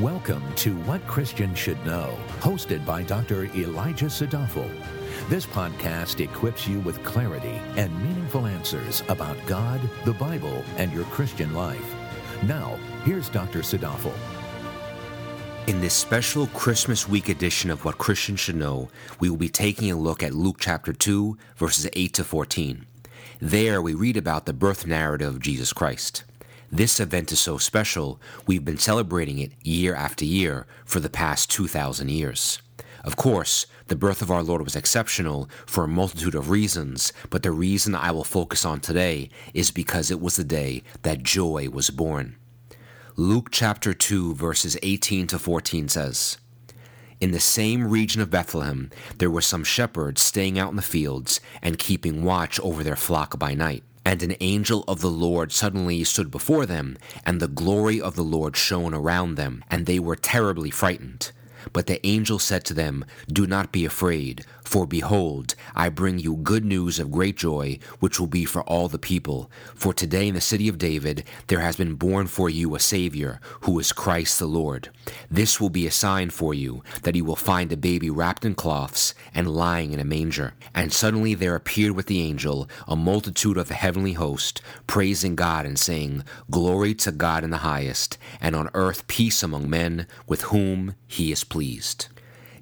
Welcome to What Christians Should Know, hosted by Dr. Elijah Sadafel. This podcast equips you with clarity and meaningful answers about God, the Bible, and your Christian life. Now, here's Dr. Sadafel. In this special Christmas week edition of What Christians Should Know, we will be taking a look at Luke chapter 2, verses 8 to 14. There we read about the birth narrative of Jesus Christ. This event is so special, we've been celebrating it year after year for the past 2,000 years. Of course, the birth of our Lord was exceptional for a multitude of reasons, but the reason I will focus on today is because it was the day that joy was born. Luke chapter 2, verses 18 to 14 says, In the same region of Bethlehem, there were some shepherds staying out in the fields and keeping watch over their flock by night. And an angel of the Lord suddenly stood before them, and the glory of the Lord shone around them, and they were terribly frightened. But the angel said to them, Do not be afraid, for behold, I bring you good news of great joy, which will be for all the people. For today in the city of David there has been born for you a Savior, who is Christ the Lord. This will be a sign for you, that you will find a baby wrapped in cloths and lying in a manger. And suddenly there appeared with the angel a multitude of the heavenly host, praising God and saying, Glory to God in the highest, and on earth peace among men with whom he is pleased.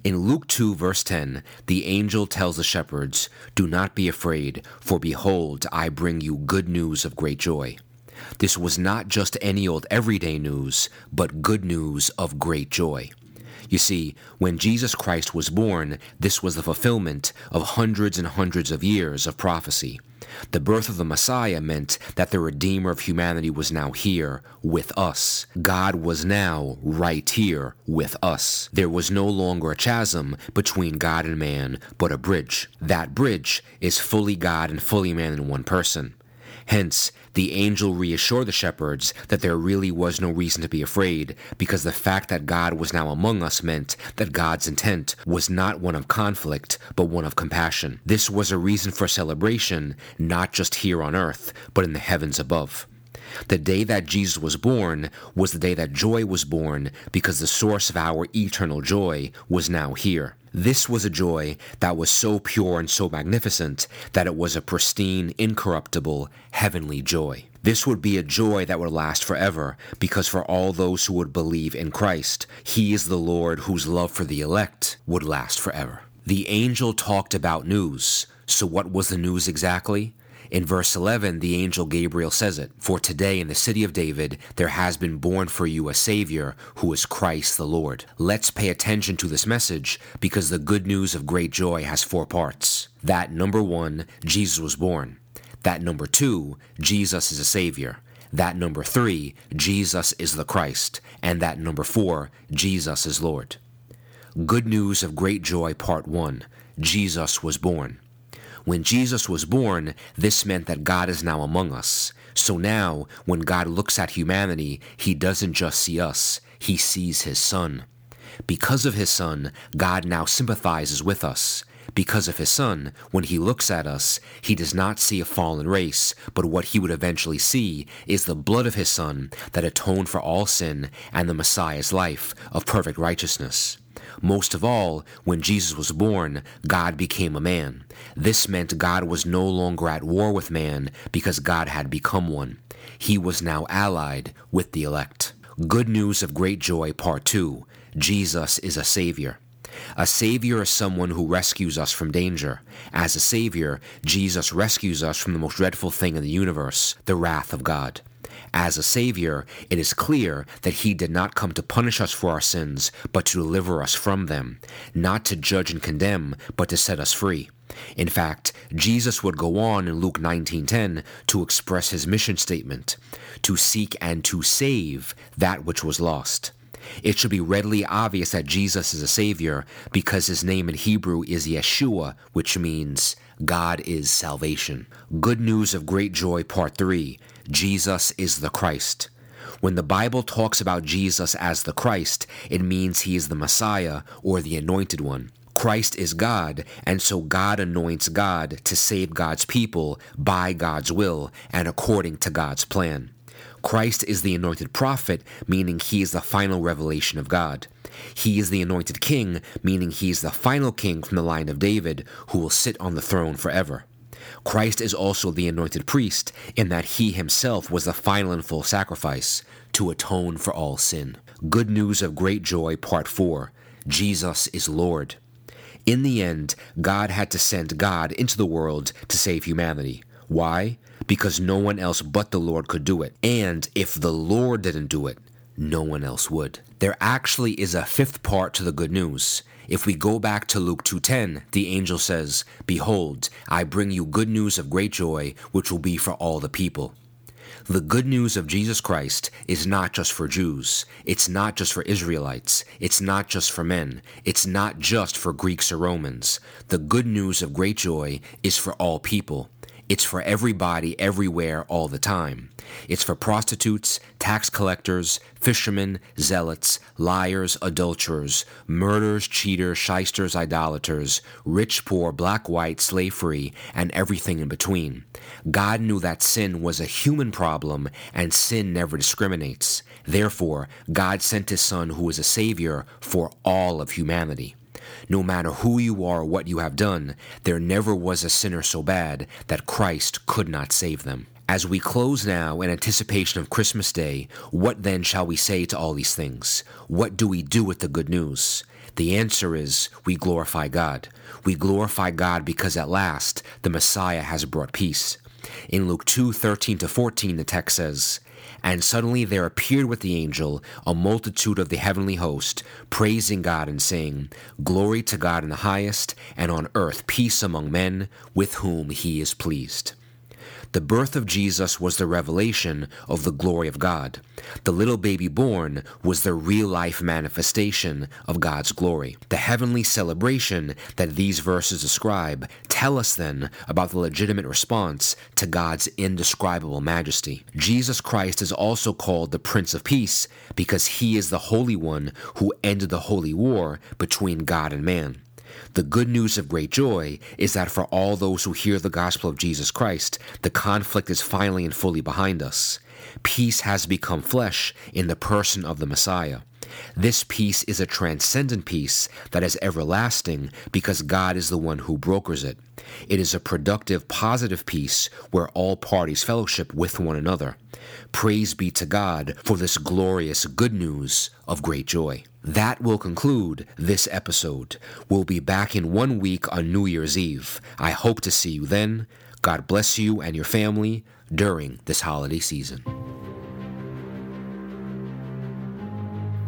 In Luke 2, verse 10, the angel tells the shepherds, Do not be afraid, for behold, I bring you good news of great joy. This was not just any old everyday news, but good news of great joy. You see, when Jesus Christ was born, this was the fulfillment of hundreds and hundreds of years of prophecy. The birth of the Messiah meant that the Redeemer of humanity was now here with us. God was now right here with us. There was no longer a chasm between God and man, but a bridge. That bridge is fully God and fully man in one person. Hence, the angel reassured the shepherds that there really was no reason to be afraid, because the fact that God was now among us meant that God's intent was not one of conflict, but one of compassion. This was a reason for celebration, not just here on earth, but in the heavens above. The day that Jesus was born was the day that joy was born because the source of our eternal joy was now here. This was a joy that was so pure and so magnificent that it was a pristine, incorruptible, heavenly joy. This would be a joy that would last forever, because for all those who would believe in Christ, He is the Lord whose love for the elect would last forever. The angel talked about news. So, what was the news exactly? In verse 11, the angel Gabriel says it For today in the city of David there has been born for you a Savior who is Christ the Lord. Let's pay attention to this message because the good news of great joy has four parts. That number one, Jesus was born. That number two, Jesus is a Savior. That number three, Jesus is the Christ. And that number four, Jesus is Lord. Good news of great joy, part one Jesus was born. When Jesus was born, this meant that God is now among us. So now, when God looks at humanity, he doesn't just see us, he sees his Son. Because of his Son, God now sympathizes with us. Because of his Son, when he looks at us, he does not see a fallen race, but what he would eventually see is the blood of his Son that atoned for all sin and the Messiah's life of perfect righteousness. Most of all, when Jesus was born, God became a man. This meant God was no longer at war with man because God had become one. He was now allied with the elect. Good news of great joy, part 2 Jesus is a Savior. A Savior is someone who rescues us from danger. As a Savior, Jesus rescues us from the most dreadful thing in the universe, the wrath of God. As a Savior, it is clear that He did not come to punish us for our sins, but to deliver us from them, not to judge and condemn, but to set us free. In fact, Jesus would go on in Luke 19:10 to express his mission statement, to seek and to save that which was lost. It should be readily obvious that Jesus is a Savior because his name in Hebrew is Yeshua, which means God is salvation. Good news of great joy, part 3 Jesus is the Christ. When the Bible talks about Jesus as the Christ, it means he is the Messiah or the Anointed One. Christ is God, and so God anoints God to save God's people by God's will and according to God's plan. Christ is the anointed prophet, meaning he is the final revelation of God. He is the anointed king, meaning he is the final king from the line of David, who will sit on the throne forever. Christ is also the anointed priest, in that he himself was the final and full sacrifice to atone for all sin. Good News of Great Joy, Part 4 Jesus is Lord. In the end, God had to send God into the world to save humanity. Why? Because no one else but the Lord could do it. And if the Lord didn't do it, no one else would. There actually is a fifth part to the good news. If we go back to Luke 2:10, the angel says, "Behold, I bring you good news of great joy, which will be for all the people." The good news of Jesus Christ is not just for Jews. It's not just for Israelites. It's not just for men. It's not just for Greeks or Romans. The good news of great joy is for all people. It's for everybody, everywhere, all the time. It's for prostitutes, tax collectors, fishermen, zealots, liars, adulterers, murderers, cheaters, shysters, idolaters, rich, poor, black, white, slave free, and everything in between. God knew that sin was a human problem, and sin never discriminates. Therefore, God sent His Son, who is a Savior for all of humanity. No matter who you are or what you have done, there never was a sinner so bad that Christ could not save them. As we close now in anticipation of Christmas Day, what then shall we say to all these things? What do we do with the good news? The answer is we glorify God. We glorify God because at last the Messiah has brought peace. In Luke 2 13 to 14, the text says, and suddenly there appeared with the angel a multitude of the heavenly host, praising God and saying, Glory to God in the highest, and on earth peace among men with whom he is pleased. The birth of Jesus was the revelation of the glory of God. The little baby born was the real life manifestation of God's glory. The heavenly celebration that these verses describe tell us then about the legitimate response to God's indescribable majesty. Jesus Christ is also called the Prince of Peace because he is the Holy One who ended the holy war between God and man. The good news of great joy is that for all those who hear the gospel of Jesus Christ, the conflict is finally and fully behind us. Peace has become flesh in the person of the Messiah. This peace is a transcendent peace that is everlasting because God is the one who brokers it. It is a productive, positive peace where all parties fellowship with one another. Praise be to God for this glorious good news of great joy. That will conclude this episode. We'll be back in one week on New Year's Eve. I hope to see you then. God bless you and your family during this holiday season.